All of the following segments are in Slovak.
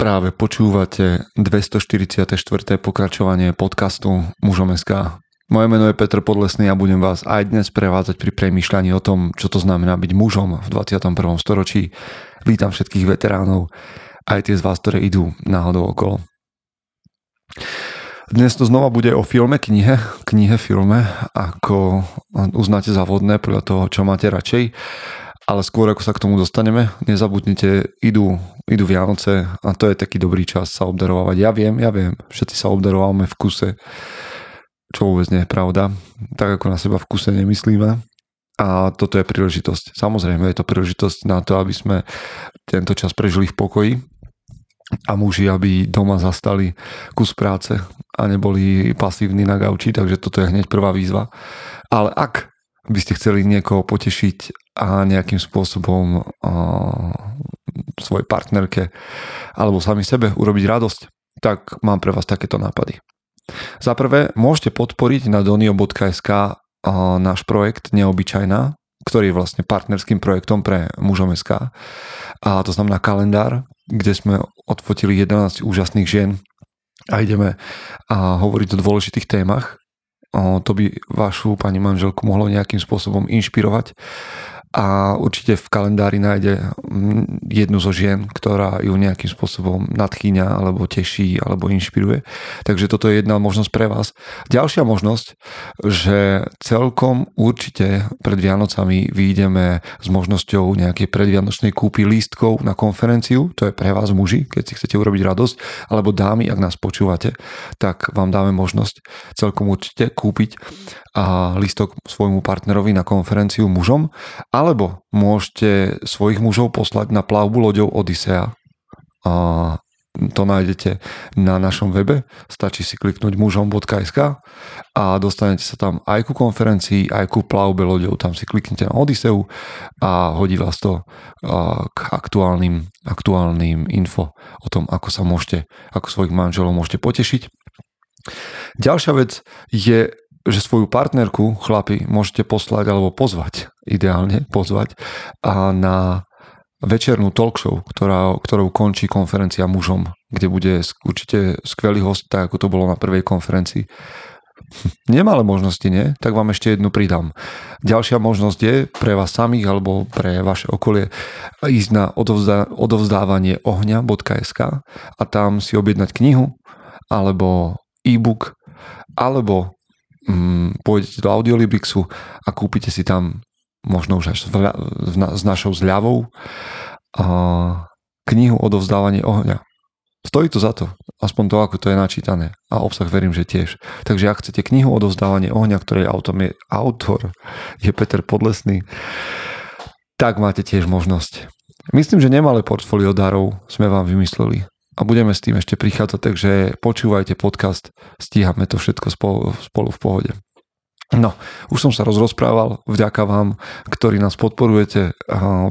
Práve počúvate 244. pokračovanie podcastu Mužom SK. Moje meno je Petr Podlesný a budem vás aj dnes prevádzať pri premýšľaní o tom, čo to znamená byť mužom v 21. storočí. Vítam všetkých veteránov, aj tie z vás, ktoré idú náhodou okolo. Dnes to znova bude o filme, knihe, knihe, filme, ako uznáte za vodné podľa toho, čo máte radšej. Ale skôr ako sa k tomu dostaneme, nezabudnite, idú, idú Vianoce a to je taký dobrý čas sa obdarovať. Ja viem, ja viem, všetci sa obdarovávame v kuse, čo vôbec nie je pravda. Tak ako na seba v kuse nemyslíme. A toto je príležitosť. Samozrejme je to príležitosť na to, aby sme tento čas prežili v pokoji a muži, aby doma zastali kus práce a neboli pasívni na gauči, takže toto je hneď prvá výzva. Ale ak by ste chceli niekoho potešiť a nejakým spôsobom uh, svojej partnerke alebo sami sebe urobiť radosť, tak mám pre vás takéto nápady. Za prvé, môžete podporiť na donio.sk náš projekt Neobyčajná, ktorý je vlastne partnerským projektom pre mužom SK. A to znamená kalendár, kde sme odfotili 11 úžasných žien a ideme a hovoriť o dôležitých témach. To by vašu pani manželku mohlo nejakým spôsobom inšpirovať a určite v kalendári nájde mm, jednu zo žien, ktorá ju nejakým spôsobom nadchýňa alebo teší alebo inšpiruje. Takže toto je jedna možnosť pre vás. Ďalšia možnosť, že celkom určite pred Vianocami vyjdeme s možnosťou nejakej predvianočnej kúpy lístkov na konferenciu, to je pre vás muži, keď si chcete urobiť radosť, alebo dámy, ak nás počúvate, tak vám dáme možnosť celkom určite kúpiť a lístok svojmu partnerovi na konferenciu mužom a alebo môžete svojich mužov poslať na plavbu loďou Odisea. A to nájdete na našom webe. Stačí si kliknúť mužom.sk a dostanete sa tam aj ku konferencii, aj ku plavbe loďou. Tam si kliknete na Odiseu a hodí vás to k aktuálnym, aktuálnym info o tom, ako sa môžete, ako svojich manželov môžete potešiť. Ďalšia vec je že svoju partnerku, chlapi, môžete poslať alebo pozvať, ideálne pozvať a na večernú talk show, ktorá, ktorou končí konferencia mužom, kde bude určite skvelý host, tak ako to bolo na prvej konferencii. Nemalé možnosti, nie? Tak vám ešte jednu pridám. Ďalšia možnosť je pre vás samých alebo pre vaše okolie ísť na odovzdá, odovzdávanie ohňa.sk a tam si objednať knihu alebo e-book alebo mm, pôjdete do Audiolibrixu a kúpite si tam možno už až s našou zľavou a knihu Odovzdávanie ohňa. Stojí to za to, aspoň to, ako to je načítané. A obsah verím, že tiež. Takže ak chcete knihu Odovzdávanie ohňa, ktorej autom je, autor je Peter Podlesný, tak máte tiež možnosť. Myslím, že nemalé portfólio darov sme vám vymysleli a budeme s tým ešte prichádzať, takže počúvajte podcast, stíhame to všetko spolu, v pohode. No, už som sa rozrozprával, vďaka vám, ktorí nás podporujete,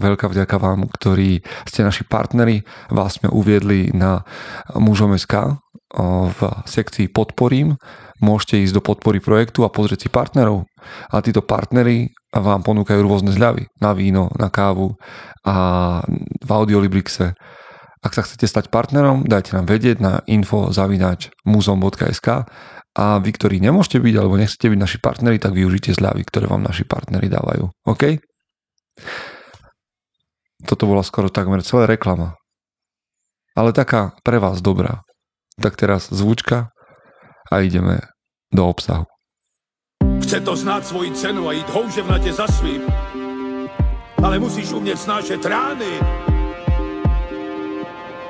veľká vďaka vám, ktorí ste naši partneri, vás sme uviedli na mužom SK v sekcii podporím, môžete ísť do podpory projektu a pozrieť si partnerov a títo partnery vám ponúkajú rôzne zľavy na víno, na kávu a v Audiolibrixe ak sa chcete stať partnerom, dajte nám vedieť na info.muzom.sk a vy, ktorí nemôžete byť alebo nechcete byť naši partneri, tak využite zľavy, ktoré vám naši partneri dávajú. OK? Toto bola skoro takmer celá reklama. Ale taká pre vás dobrá. Tak teraz zvučka a ideme do obsahu. Chce to znáť svoji cenu a ísť houževnate za svým. Ale musíš umieť snášať rány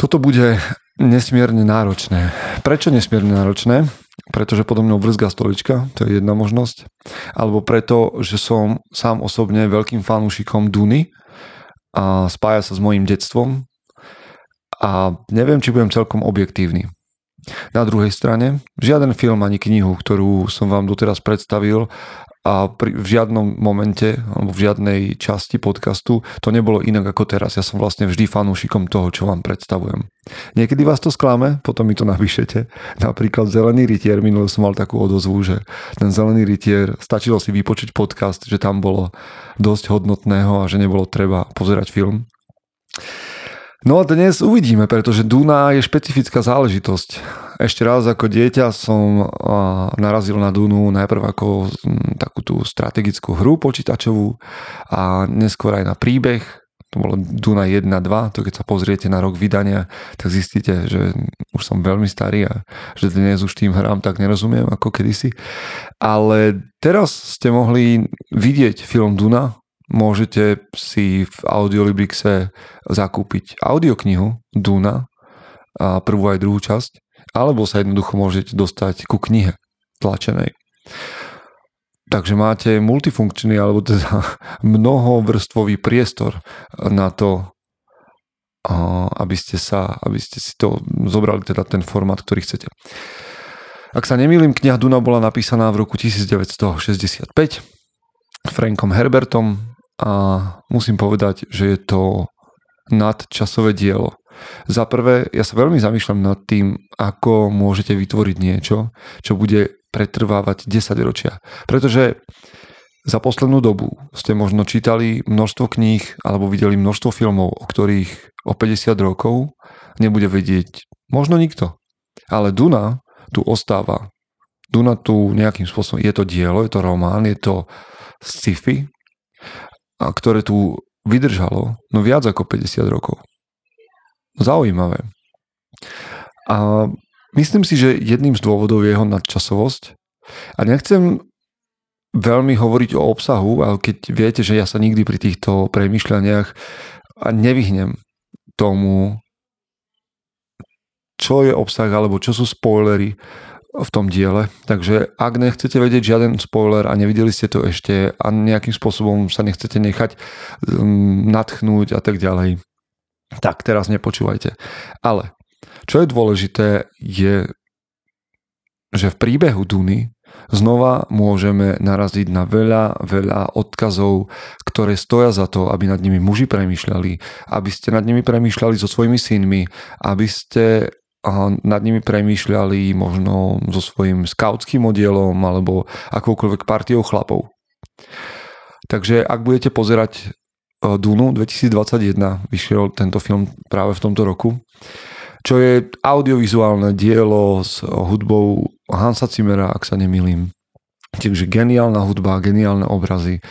Toto bude nesmierne náročné. Prečo nesmierne náročné? Pretože podo mnou vrzga stolička, to je jedna možnosť. Alebo preto, že som sám osobne veľkým fanúšikom Duny a spája sa s mojim detstvom. A neviem, či budem celkom objektívny. Na druhej strane, žiaden film ani knihu, ktorú som vám doteraz predstavil, a pri, v žiadnom momente alebo v žiadnej časti podcastu to nebolo inak ako teraz. Ja som vlastne vždy fanúšikom toho, čo vám predstavujem. Niekedy vás to sklame, potom mi to napíšete. Napríklad Zelený rytier, minule som mal takú odozvu, že ten Zelený rytier, stačilo si vypočuť podcast, že tam bolo dosť hodnotného a že nebolo treba pozerať film. No a dnes uvidíme, pretože Duna je špecifická záležitosť. Ešte raz ako dieťa som narazil na Dunu najprv ako takú tú strategickú hru počítačovú a neskôr aj na príbeh. To bolo Duna 1, 2, to keď sa pozriete na rok vydania, tak zistíte, že už som veľmi starý a že dnes už tým hrám tak nerozumiem ako kedysi. Ale teraz ste mohli vidieť film Duna, môžete si v Audiolibrixe zakúpiť audioknihu Duna, a prvú aj druhú časť, alebo sa jednoducho môžete dostať ku knihe tlačenej. Takže máte multifunkčný alebo teda mnohovrstvový priestor na to, aby ste, sa, aby ste si to zobrali teda ten formát, ktorý chcete. Ak sa nemýlim, kniha Duna bola napísaná v roku 1965 Frankom Herbertom a musím povedať, že je to nadčasové dielo. Za prvé, ja sa veľmi zamýšľam nad tým, ako môžete vytvoriť niečo, čo bude pretrvávať 10 ročia. Pretože za poslednú dobu ste možno čítali množstvo kníh alebo videli množstvo filmov, o ktorých o 50 rokov nebude vedieť možno nikto. Ale Duna tu ostáva. Duna tu nejakým spôsobom, je to dielo, je to román, je to sci-fi, a ktoré tu vydržalo no viac ako 50 rokov. Zaujímavé. A myslím si, že jedným z dôvodov je jeho nadčasovosť. A nechcem veľmi hovoriť o obsahu, ale keď viete, že ja sa nikdy pri týchto premyšľaniach nevyhnem tomu, čo je obsah alebo čo sú spoilery, v tom diele. Takže ak nechcete vedieť žiaden spoiler a nevideli ste to ešte a nejakým spôsobom sa nechcete nechať um, natchnúť a tak ďalej, tak teraz nepočúvajte. Ale čo je dôležité je, že v príbehu Duny znova môžeme naraziť na veľa, veľa odkazov, ktoré stoja za to, aby nad nimi muži premýšľali, aby ste nad nimi premýšľali so svojimi synmi, aby ste nad nimi premýšľali možno so svojím skautským oddielom alebo akoukoľvek partiou chlapov. Takže ak budete pozerať e, Dunu 2021, vyšiel tento film práve v tomto roku, čo je audiovizuálne dielo s hudbou Hansa Zimmera, ak sa nemýlim. Takže geniálna hudba, geniálne obrazy.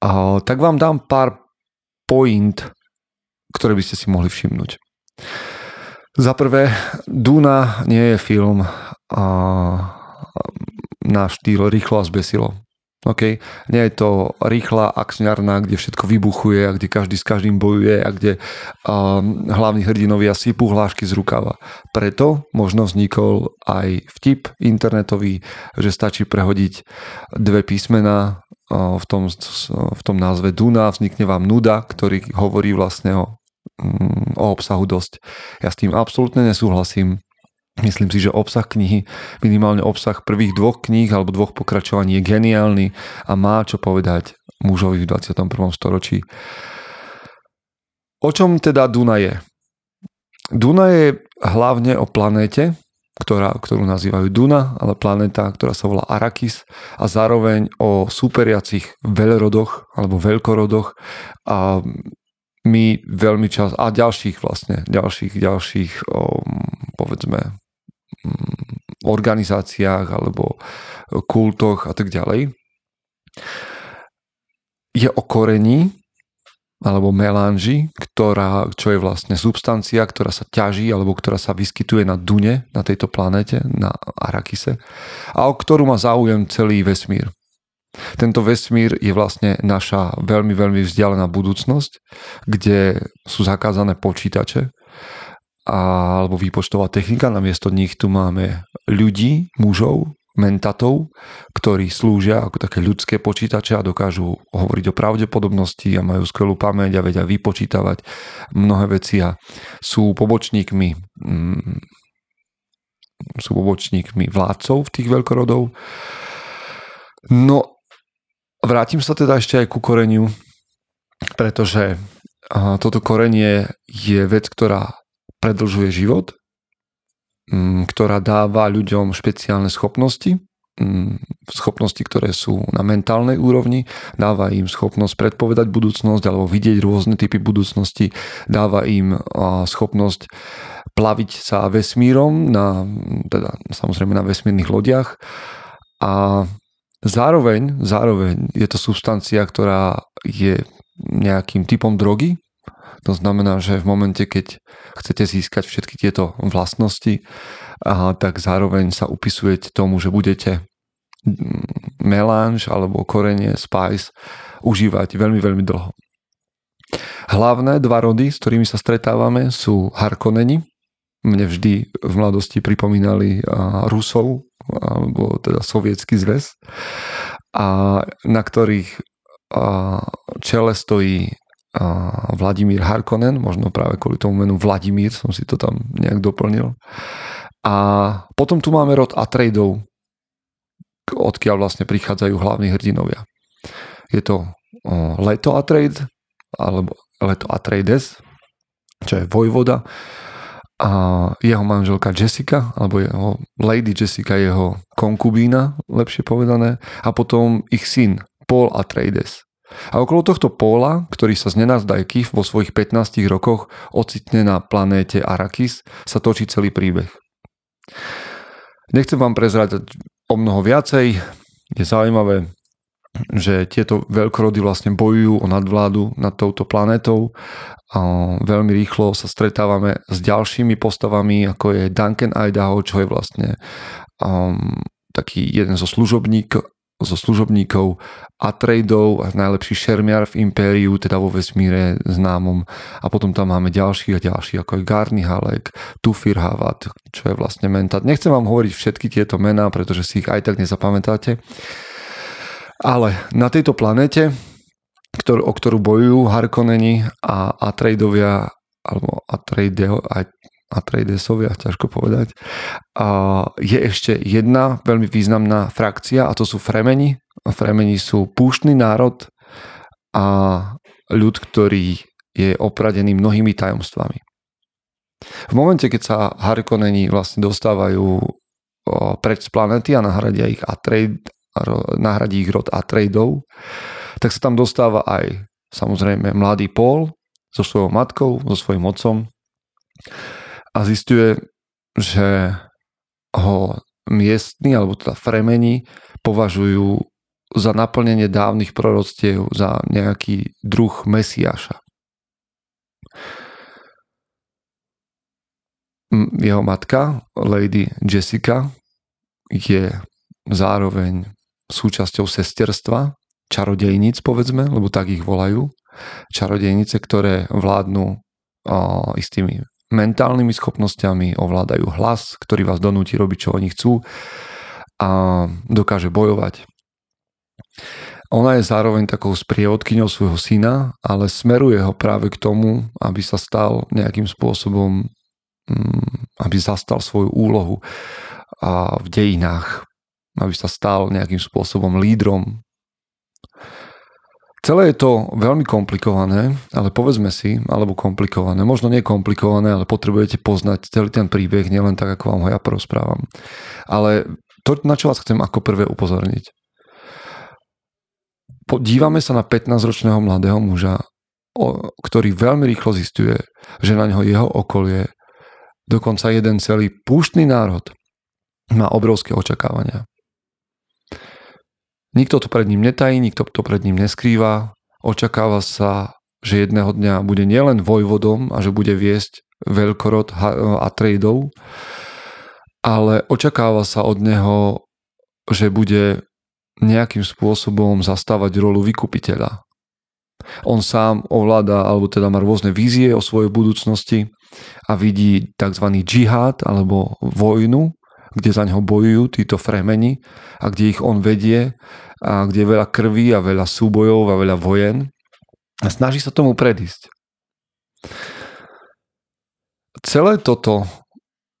A, tak vám dám pár point, ktoré by ste si mohli všimnúť. Za prvé, Duna nie je film a, na štýl rýchlo a zbesilo. Okay? Nie je to rýchla akčňarná, kde všetko vybuchuje a kde každý s každým bojuje a kde um, hlavní hrdinovia sypú hlášky z rukava. Preto možno vznikol aj vtip internetový, že stačí prehodiť dve písmená v tom, v tom názve Duna, vznikne vám nuda, ktorý hovorí vlastne o o obsahu dosť. Ja s tým absolútne nesúhlasím. Myslím si, že obsah knihy, minimálne obsah prvých dvoch kníh alebo dvoch pokračovaní je geniálny a má čo povedať mužovi v 21. storočí. O čom teda Duna je? Duna je hlavne o planéte, ktorá, ktorú nazývajú Duna, ale planéta, ktorá sa volá Arakis a zároveň o superiacich veľrodoch alebo veľkorodoch a my veľmi čas a ďalších vlastne, ďalších, ďalších povedzme mm, organizáciách alebo kultoch a tak ďalej je o korení alebo melanži, ktorá, čo je vlastne substancia, ktorá sa ťaží alebo ktorá sa vyskytuje na Dune, na tejto planete, na Arakise a o ktorú má záujem celý vesmír. Tento vesmír je vlastne naša veľmi, veľmi vzdialená budúcnosť, kde sú zakázané počítače alebo výpočtová technika. Namiesto nich tu máme ľudí, mužov mentatov, ktorí slúžia ako také ľudské počítače a dokážu hovoriť o pravdepodobnosti a majú skvelú pamäť a vedia vypočítavať mnohé veci a sú pobočníkmi mm, sú pobočníkmi vládcov v tých veľkorodov. No, vrátim sa teda ešte aj ku koreniu, pretože toto korenie je vec, ktorá predlžuje život Mm, ktorá dáva ľuďom špeciálne schopnosti, mm, schopnosti, ktoré sú na mentálnej úrovni, dáva im schopnosť predpovedať budúcnosť alebo vidieť rôzne typy budúcnosti, dáva im schopnosť plaviť sa vesmírom, na, teda samozrejme na vesmírnych lodiach. A zároveň, zároveň je to substancia, ktorá je nejakým typom drogy, to znamená, že v momente, keď chcete získať všetky tieto vlastnosti, a tak zároveň sa upisujete tomu, že budete mm, melange alebo korenie spice užívať veľmi, veľmi dlho. Hlavné dva rody, s ktorými sa stretávame, sú Harkoneni. Mne vždy v mladosti pripomínali Rusov, alebo teda sovietský zväz, a na ktorých čele stojí Vladimír Harkonnen, možno práve kvôli tomu menu Vladimír som si to tam nejak doplnil. A potom tu máme rod Atreidov, odkiaľ vlastne prichádzajú hlavní hrdinovia. Je to Leto Atreid, alebo Leto Atreides, čo je vojvoda, a jeho manželka Jessica, alebo jeho Lady Jessica, jeho konkubína, lepšie povedané, a potom ich syn Paul Atreides. A okolo tohto póla, ktorý sa z nenazdajky vo svojich 15 rokoch ocitne na planéte Arakis, sa točí celý príbeh. Nechcem vám prezrať o mnoho viacej. Je zaujímavé, že tieto veľkorody vlastne bojujú o nadvládu nad touto planetou. Veľmi rýchlo sa stretávame s ďalšími postavami, ako je Duncan Idaho, čo je vlastne um, taký jeden zo služobník, zo služobníkov Atreidov, najlepší šermiar v impériu, teda vo vesmíre známom. A potom tam máme ďalších a ďalších, ako je Garni Halek, Tufir Havad, čo je vlastne mentat. Nechcem vám hovoriť všetky tieto mená, pretože si ich aj tak nezapamätáte. Ale na tejto planete, ktor- o ktorú bojujú Harkonneni a Atreidovia, alebo Atreideo, aj Atreidesovia, ťažko povedať. A je ešte jedna veľmi významná frakcia a to sú Fremeni. Fremeni sú púštny národ a ľud, ktorý je opradený mnohými tajomstvami. V momente, keď sa Harkonneni vlastne dostávajú preč z planety a nahradia ich, Atreid, nahradí ich rod Atreidov, tak sa tam dostáva aj samozrejme mladý Paul so svojou matkou, so svojím otcom a zistuje, že ho miestni, alebo teda fremeni, považujú za naplnenie dávnych proroctiev, za nejaký druh Mesiáša. Jeho matka, Lady Jessica, je zároveň súčasťou sesterstva, čarodejníc, povedzme, lebo tak ich volajú. Čarodejnice, ktoré vládnu o, istými mentálnymi schopnosťami, ovládajú hlas, ktorý vás donúti robiť, čo oni chcú a dokáže bojovať. Ona je zároveň takou sprievodkyňou svojho syna, ale smeruje ho práve k tomu, aby sa stal nejakým spôsobom, mm, aby zastal svoju úlohu v dejinách, aby sa stal nejakým spôsobom lídrom Celé je to veľmi komplikované, ale povedzme si, alebo komplikované, možno nie komplikované, ale potrebujete poznať celý ten príbeh, nielen tak, ako vám ho ja porozprávam. Ale to, na čo vás chcem ako prvé upozorniť. Dívame sa na 15-ročného mladého muža, ktorý veľmi rýchlo zistuje, že na neho jeho okolie, dokonca jeden celý púštny národ, má obrovské očakávania. Nikto to pred ním netají, nikto to pred ním neskrýva. Očakáva sa, že jedného dňa bude nielen vojvodom a že bude viesť veľkorod Atreidov, ale očakáva sa od neho, že bude nejakým spôsobom zastávať rolu vykupiteľa. On sám ovláda, alebo teda má rôzne vízie o svojej budúcnosti a vidí tzv. džihad alebo vojnu kde za neho bojujú títo fremeni a kde ich on vedie a kde je veľa krví a veľa súbojov a veľa vojen a snaží sa tomu predísť. Celé toto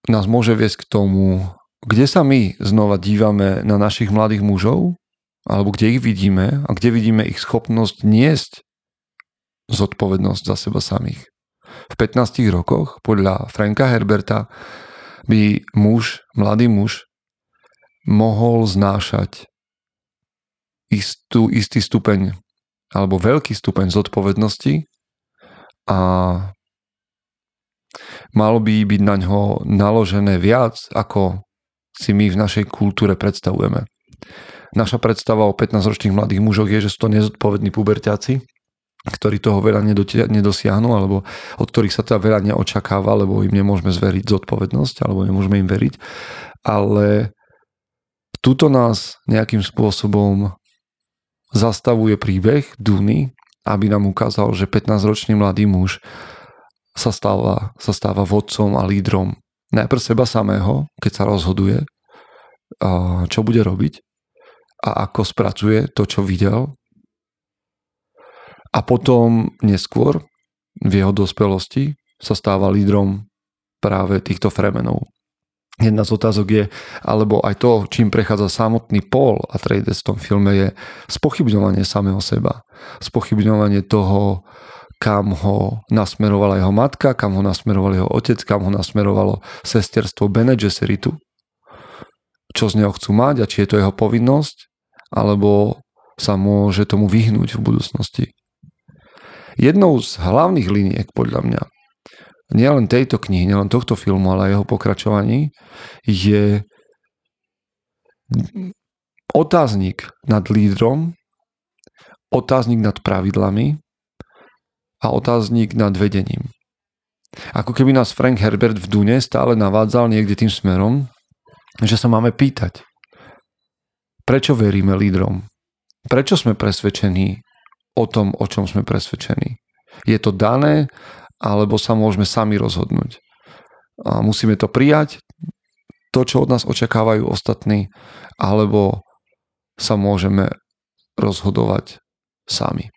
nás môže viesť k tomu, kde sa my znova dívame na našich mladých mužov, alebo kde ich vidíme a kde vidíme ich schopnosť niesť zodpovednosť za seba samých. V 15 rokoch podľa Franka Herberta by muž, mladý muž, mohol znášať istú, istý stupeň alebo veľký stupeň zodpovednosti a malo by byť na ňo naložené viac, ako si my v našej kultúre predstavujeme. Naša predstava o 15-ročných mladých mužoch je, že sú to nezodpovední puberťáci, ktorí toho veľa nedosiahnu, alebo od ktorých sa teda veľa neočakáva, lebo im nemôžeme zveriť zodpovednosť, alebo nemôžeme im veriť. Ale tuto nás nejakým spôsobom zastavuje príbeh Duny, aby nám ukázal, že 15-ročný mladý muž sa stáva, sa stáva vodcom a lídrom najprv seba samého, keď sa rozhoduje, čo bude robiť a ako spracuje to, čo videl a potom neskôr v jeho dospelosti sa stáva lídrom práve týchto fremenov. Jedna z otázok je, alebo aj to, čím prechádza samotný Paul a Trades v tom filme je spochybňovanie samého seba. Spochybňovanie toho, kam ho nasmerovala jeho matka, kam ho nasmeroval jeho otec, kam ho nasmerovalo sesterstvo Bene Gesseritu. Čo z neho chcú mať a či je to jeho povinnosť, alebo sa môže tomu vyhnúť v budúcnosti. Jednou z hlavných liniek, podľa mňa, nielen tejto knihy, nielen tohto filmu, ale aj jeho pokračovaní, je otáznik nad lídrom, otáznik nad pravidlami a otáznik nad vedením. Ako keby nás Frank Herbert v Dune stále navádzal niekde tým smerom, že sa máme pýtať, prečo veríme lídrom? Prečo sme presvedčení o tom, o čom sme presvedčení. Je to dané, alebo sa môžeme sami rozhodnúť. A musíme to prijať, to, čo od nás očakávajú ostatní, alebo sa môžeme rozhodovať sami.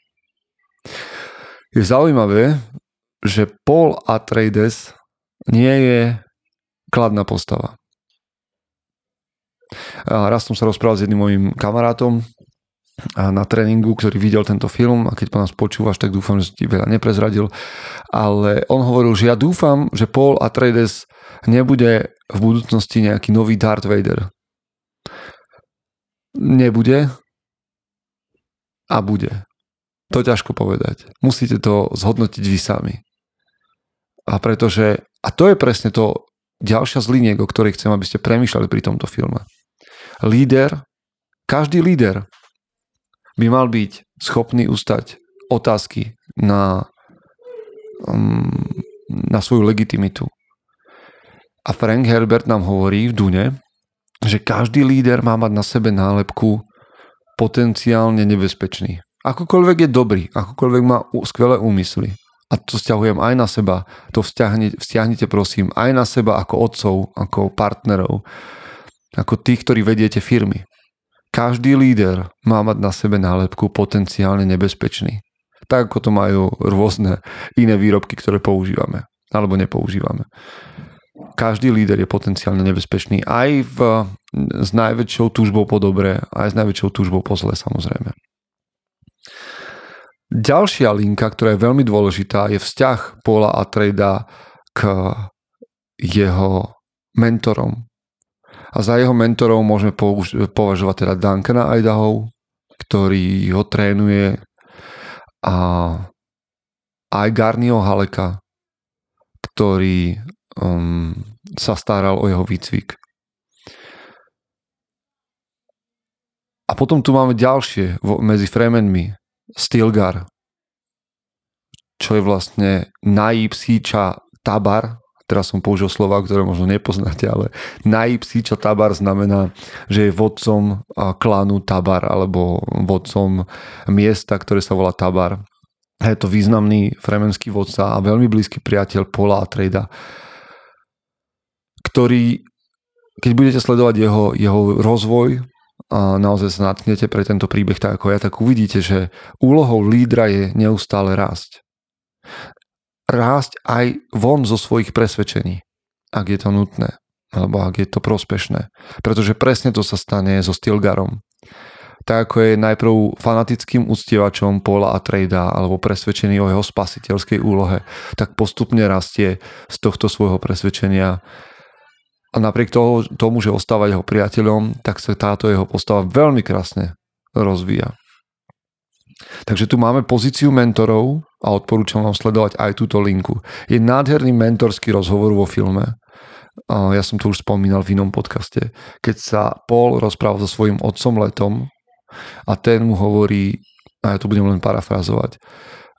Je zaujímavé, že Paul Atreides nie je kladná postava. A raz som sa rozprával s jedným mojim kamarátom, na tréningu, ktorý videl tento film a keď po nás počúvaš, tak dúfam, že ti veľa neprezradil. Ale on hovoril, že ja dúfam, že Paul Atreides nebude v budúcnosti nejaký nový Darth Vader. Nebude a bude. To ťažko povedať. Musíte to zhodnotiť vy sami. A pretože, a to je presne to ďalšia z liniek, o ktorej chcem, aby ste premýšľali pri tomto filme. Líder, každý líder by mal byť schopný ustať otázky na, um, na svoju legitimitu. A Frank Herbert nám hovorí v Dune, že každý líder má mať na sebe nálepku potenciálne nebezpečný. Akokoľvek je dobrý, akokoľvek má skvelé úmysly. A to vzťahujem aj na seba. To vzťahnite, vzťahnite prosím aj na seba ako otcov, ako partnerov, ako tých, ktorí vediete firmy. Každý líder má mať na sebe nálepku potenciálne nebezpečný. Tak ako to majú rôzne iné výrobky, ktoré používame alebo nepoužívame. Každý líder je potenciálne nebezpečný aj v, s najväčšou túžbou po dobre, aj s najväčšou túžbou po zle samozrejme. Ďalšia linka, ktorá je veľmi dôležitá, je vzťah Paula Atreida k jeho mentorom, a za jeho mentorov môžeme považovať teda Duncana Idaho, ktorý ho trénuje a aj Garnio Haleka, ktorý um, sa staral o jeho výcvik. A potom tu máme ďalšie medzi Fremenmi. Stilgar, čo je vlastne najpsíča Tabar, teraz som použil slova, ktoré možno nepoznáte, ale Naipsičo Tabar znamená, že je vodcom klanu Tabar alebo vodcom miesta, ktoré sa volá Tabar. Je to významný fremenský vodca a veľmi blízky priateľ Pola Atreida, ktorý keď budete sledovať jeho, jeho rozvoj a naozaj sa natknete pre tento príbeh tak ako ja, tak uvidíte, že úlohou lídra je neustále rásť. Rásť aj von zo svojich presvedčení, ak je to nutné, alebo ak je to prospešné. Pretože presne to sa stane so Stilgarom. Tak ako je najprv fanatickým uctievačom Paula a Trada alebo presvedčený o jeho spasiteľskej úlohe, tak postupne rastie z tohto svojho presvedčenia a napriek toho, tomu, že ostáva jeho priateľom, tak sa táto jeho postava veľmi krásne rozvíja. Takže tu máme pozíciu mentorov a odporúčam vám sledovať aj túto linku. Je nádherný mentorský rozhovor vo filme. Ja som to už spomínal v inom podcaste. Keď sa Paul rozprával so svojím otcom letom a ten mu hovorí, a ja to budem len parafrazovať,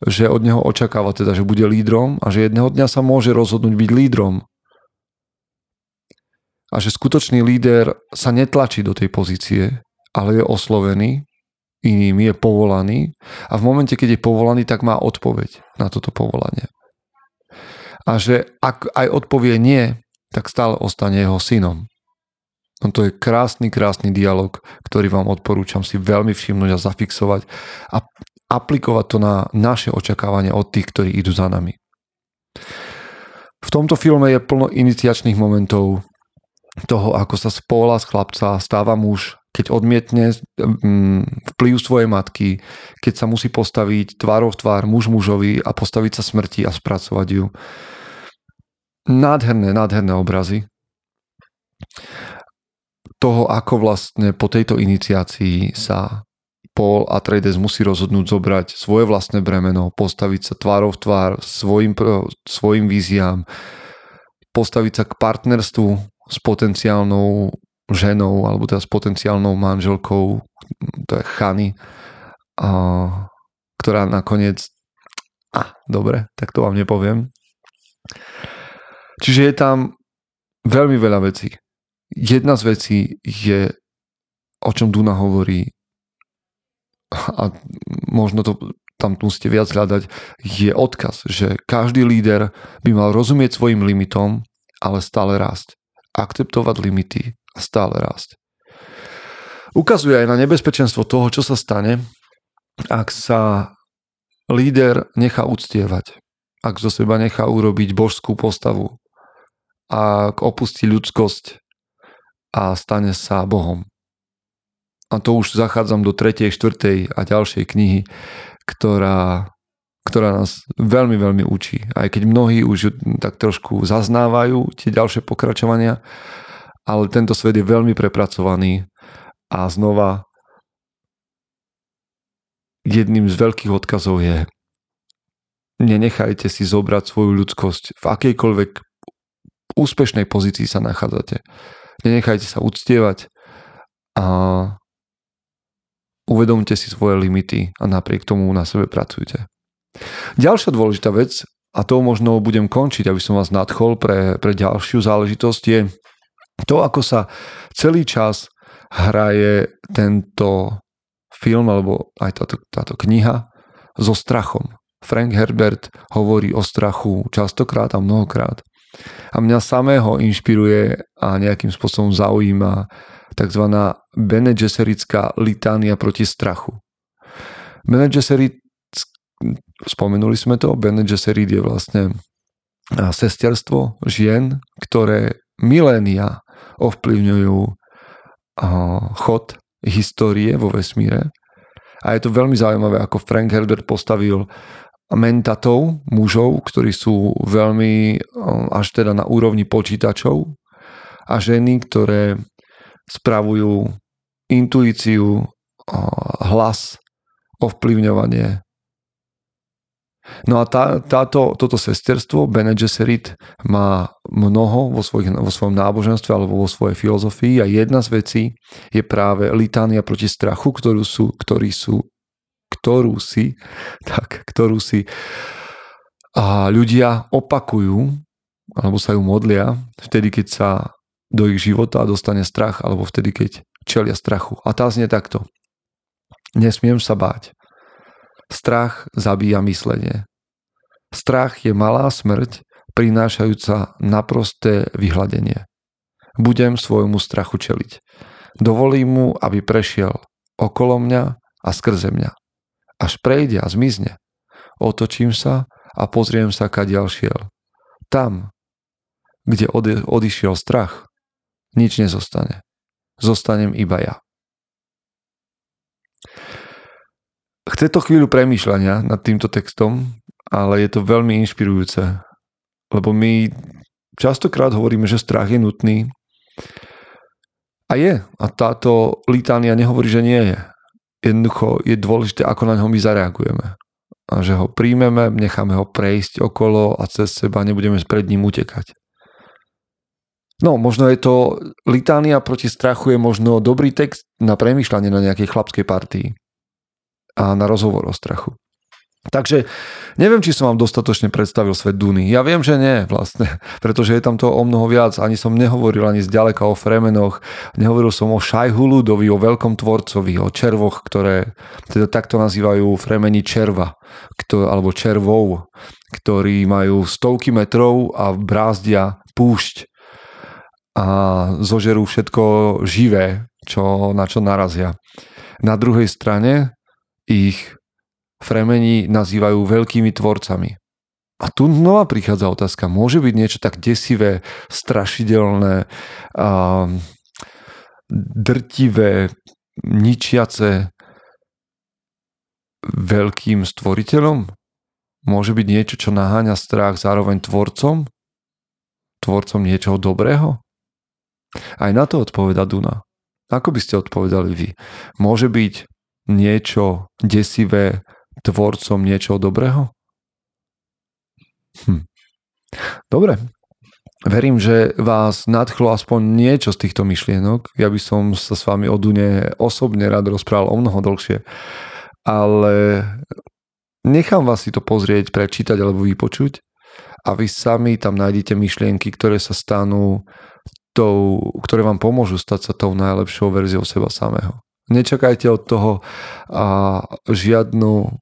že od neho očakáva teda, že bude lídrom a že jedného dňa sa môže rozhodnúť byť lídrom a že skutočný líder sa netlačí do tej pozície, ale je oslovený inými, je povolaný a v momente, keď je povolaný, tak má odpoveď na toto povolanie. A že ak aj odpovie nie, tak stále ostane jeho synom. No to je krásny, krásny dialog, ktorý vám odporúčam si veľmi všimnúť a zafixovať a aplikovať to na naše očakávania od tých, ktorí idú za nami. V tomto filme je plno iniciačných momentov, toho, ako sa spóla z chlapca stáva muž, keď odmietne mm, vplyv svojej matky, keď sa musí postaviť tvárov tvár muž mužovi a postaviť sa smrti a spracovať ju. Nádherné, nádherné obrazy toho, ako vlastne po tejto iniciácii sa Paul a Trades musí rozhodnúť zobrať svoje vlastné bremeno, postaviť sa tvárov tvár svojim, svojim víziám, postaviť sa k partnerstvu s potenciálnou ženou, alebo teda s potenciálnou manželkou, to je Chany, ktorá nakoniec a, dobre, tak to vám nepoviem. Čiže je tam veľmi veľa vecí. Jedna z vecí je, o čom Duna hovorí, a možno to tam musíte viac hľadať, je odkaz, že každý líder by mal rozumieť svojim limitom, ale stále rásť akceptovať limity a stále rásť. Ukazuje aj na nebezpečenstvo toho, čo sa stane, ak sa líder nechá uctievať, ak zo seba nechá urobiť božskú postavu, ak opustí ľudskosť a stane sa Bohom. A to už zachádzam do 3., 4. a ďalšej knihy, ktorá ktorá nás veľmi, veľmi učí. Aj keď mnohí už tak trošku zaznávajú tie ďalšie pokračovania, ale tento svet je veľmi prepracovaný a znova jedným z veľkých odkazov je nenechajte si zobrať svoju ľudskosť v akejkoľvek úspešnej pozícii sa nachádzate. Nenechajte sa uctievať a uvedomte si svoje limity a napriek tomu na sebe pracujte. Ďalšia dôležitá vec, a to možno budem končiť, aby som vás nadchol pre, pre ďalšiu záležitosť, je to, ako sa celý čas hraje tento film, alebo aj táto, táto kniha, so strachom. Frank Herbert hovorí o strachu častokrát a mnohokrát. A mňa samého inšpiruje a nejakým spôsobom zaujíma tzv. Bene Gesserická litánia proti strachu. Bene Gesserit spomenuli sme to, Bene Gesserit je vlastne sesterstvo žien, ktoré milénia ovplyvňujú chod histórie vo vesmíre. A je to veľmi zaujímavé, ako Frank Herbert postavil mentatov, mužov, ktorí sú veľmi až teda na úrovni počítačov a ženy, ktoré spravujú intuíciu, hlas, ovplyvňovanie No a tá, táto, toto sesterstvo, Bene Gesserit, má mnoho vo, svojich, vo svojom náboženstve alebo vo svojej filozofii a jedna z vecí je práve litánia proti strachu, ktorú sú, ktorí sú, ktorú si, tak, ktorú si a ľudia opakujú alebo sa ju modlia vtedy, keď sa do ich života dostane strach alebo vtedy, keď čelia strachu. A tá znie takto. Nesmiem sa báť. Strach zabíja myslenie. Strach je malá smrť, prinášajúca naprosté vyhľadenie. Budem svojmu strachu čeliť. Dovolím mu, aby prešiel okolo mňa a skrze mňa. Až prejde a zmizne. Otočím sa a pozriem sa, kadiaľ šiel. Tam, kde ode, odišiel strach, nič nezostane. Zostanem iba ja. Chce to chvíľu premýšľania nad týmto textom, ale je to veľmi inšpirujúce, lebo my častokrát hovoríme, že strach je nutný a je. A táto litánia nehovorí, že nie je. Jednoducho je dôležité, ako na ňo my zareagujeme. A že ho príjmeme, necháme ho prejsť okolo a cez seba nebudeme pred ním utekať. No, možno je to litánia proti strachu je možno dobrý text na premýšľanie na nejakej chlapskej partii a na rozhovor o strachu. Takže neviem, či som vám dostatočne predstavil svet Duny. Ja viem, že nie vlastne, pretože je tam to o mnoho viac. Ani som nehovoril ani zďaleka o Fremenoch, nehovoril som o Šajhuludovi, o veľkom tvorcovi, o červoch, ktoré teda takto nazývajú Fremeni červa, kto, alebo červov, ktorí majú stovky metrov a brázdia púšť a zožerú všetko živé, čo, na čo narazia. Na druhej strane ich Fremeni nazývajú veľkými tvorcami. A tu znova prichádza otázka, môže byť niečo tak desivé, strašidelné, a drtivé, ničiace veľkým stvoriteľom? Môže byť niečo, čo naháňa strach zároveň tvorcom? Tvorcom niečoho dobrého? Aj na to odpoveda Duna. Ako by ste odpovedali vy? Môže byť niečo desivé tvorcom niečoho dobrého? Hm. Dobre. Verím, že vás nadchlo aspoň niečo z týchto myšlienok. Ja by som sa s vami o Dune osobne rád rozprával o mnoho dlhšie. Ale nechám vás si to pozrieť, prečítať alebo vypočuť a vy sami tam nájdete myšlienky, ktoré sa stanú tou, ktoré vám pomôžu stať sa tou najlepšou verziou seba samého. Nečakajte od toho a žiadnu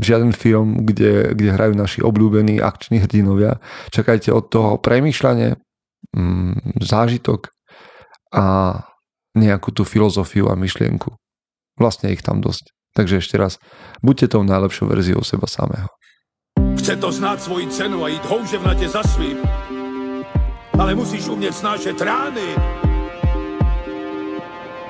žiaden film, kde, kde hrajú naši obľúbení akční hrdinovia. Čakajte od toho premýšľanie, mm, zážitok a nejakú tú filozofiu a myšlienku. Vlastne ich tam dosť. Takže ešte raz, buďte tou najlepšou verziou seba samého. Chce to znáť svoji cenu a ísť houževnate za svým ale musíš umět snášet rány.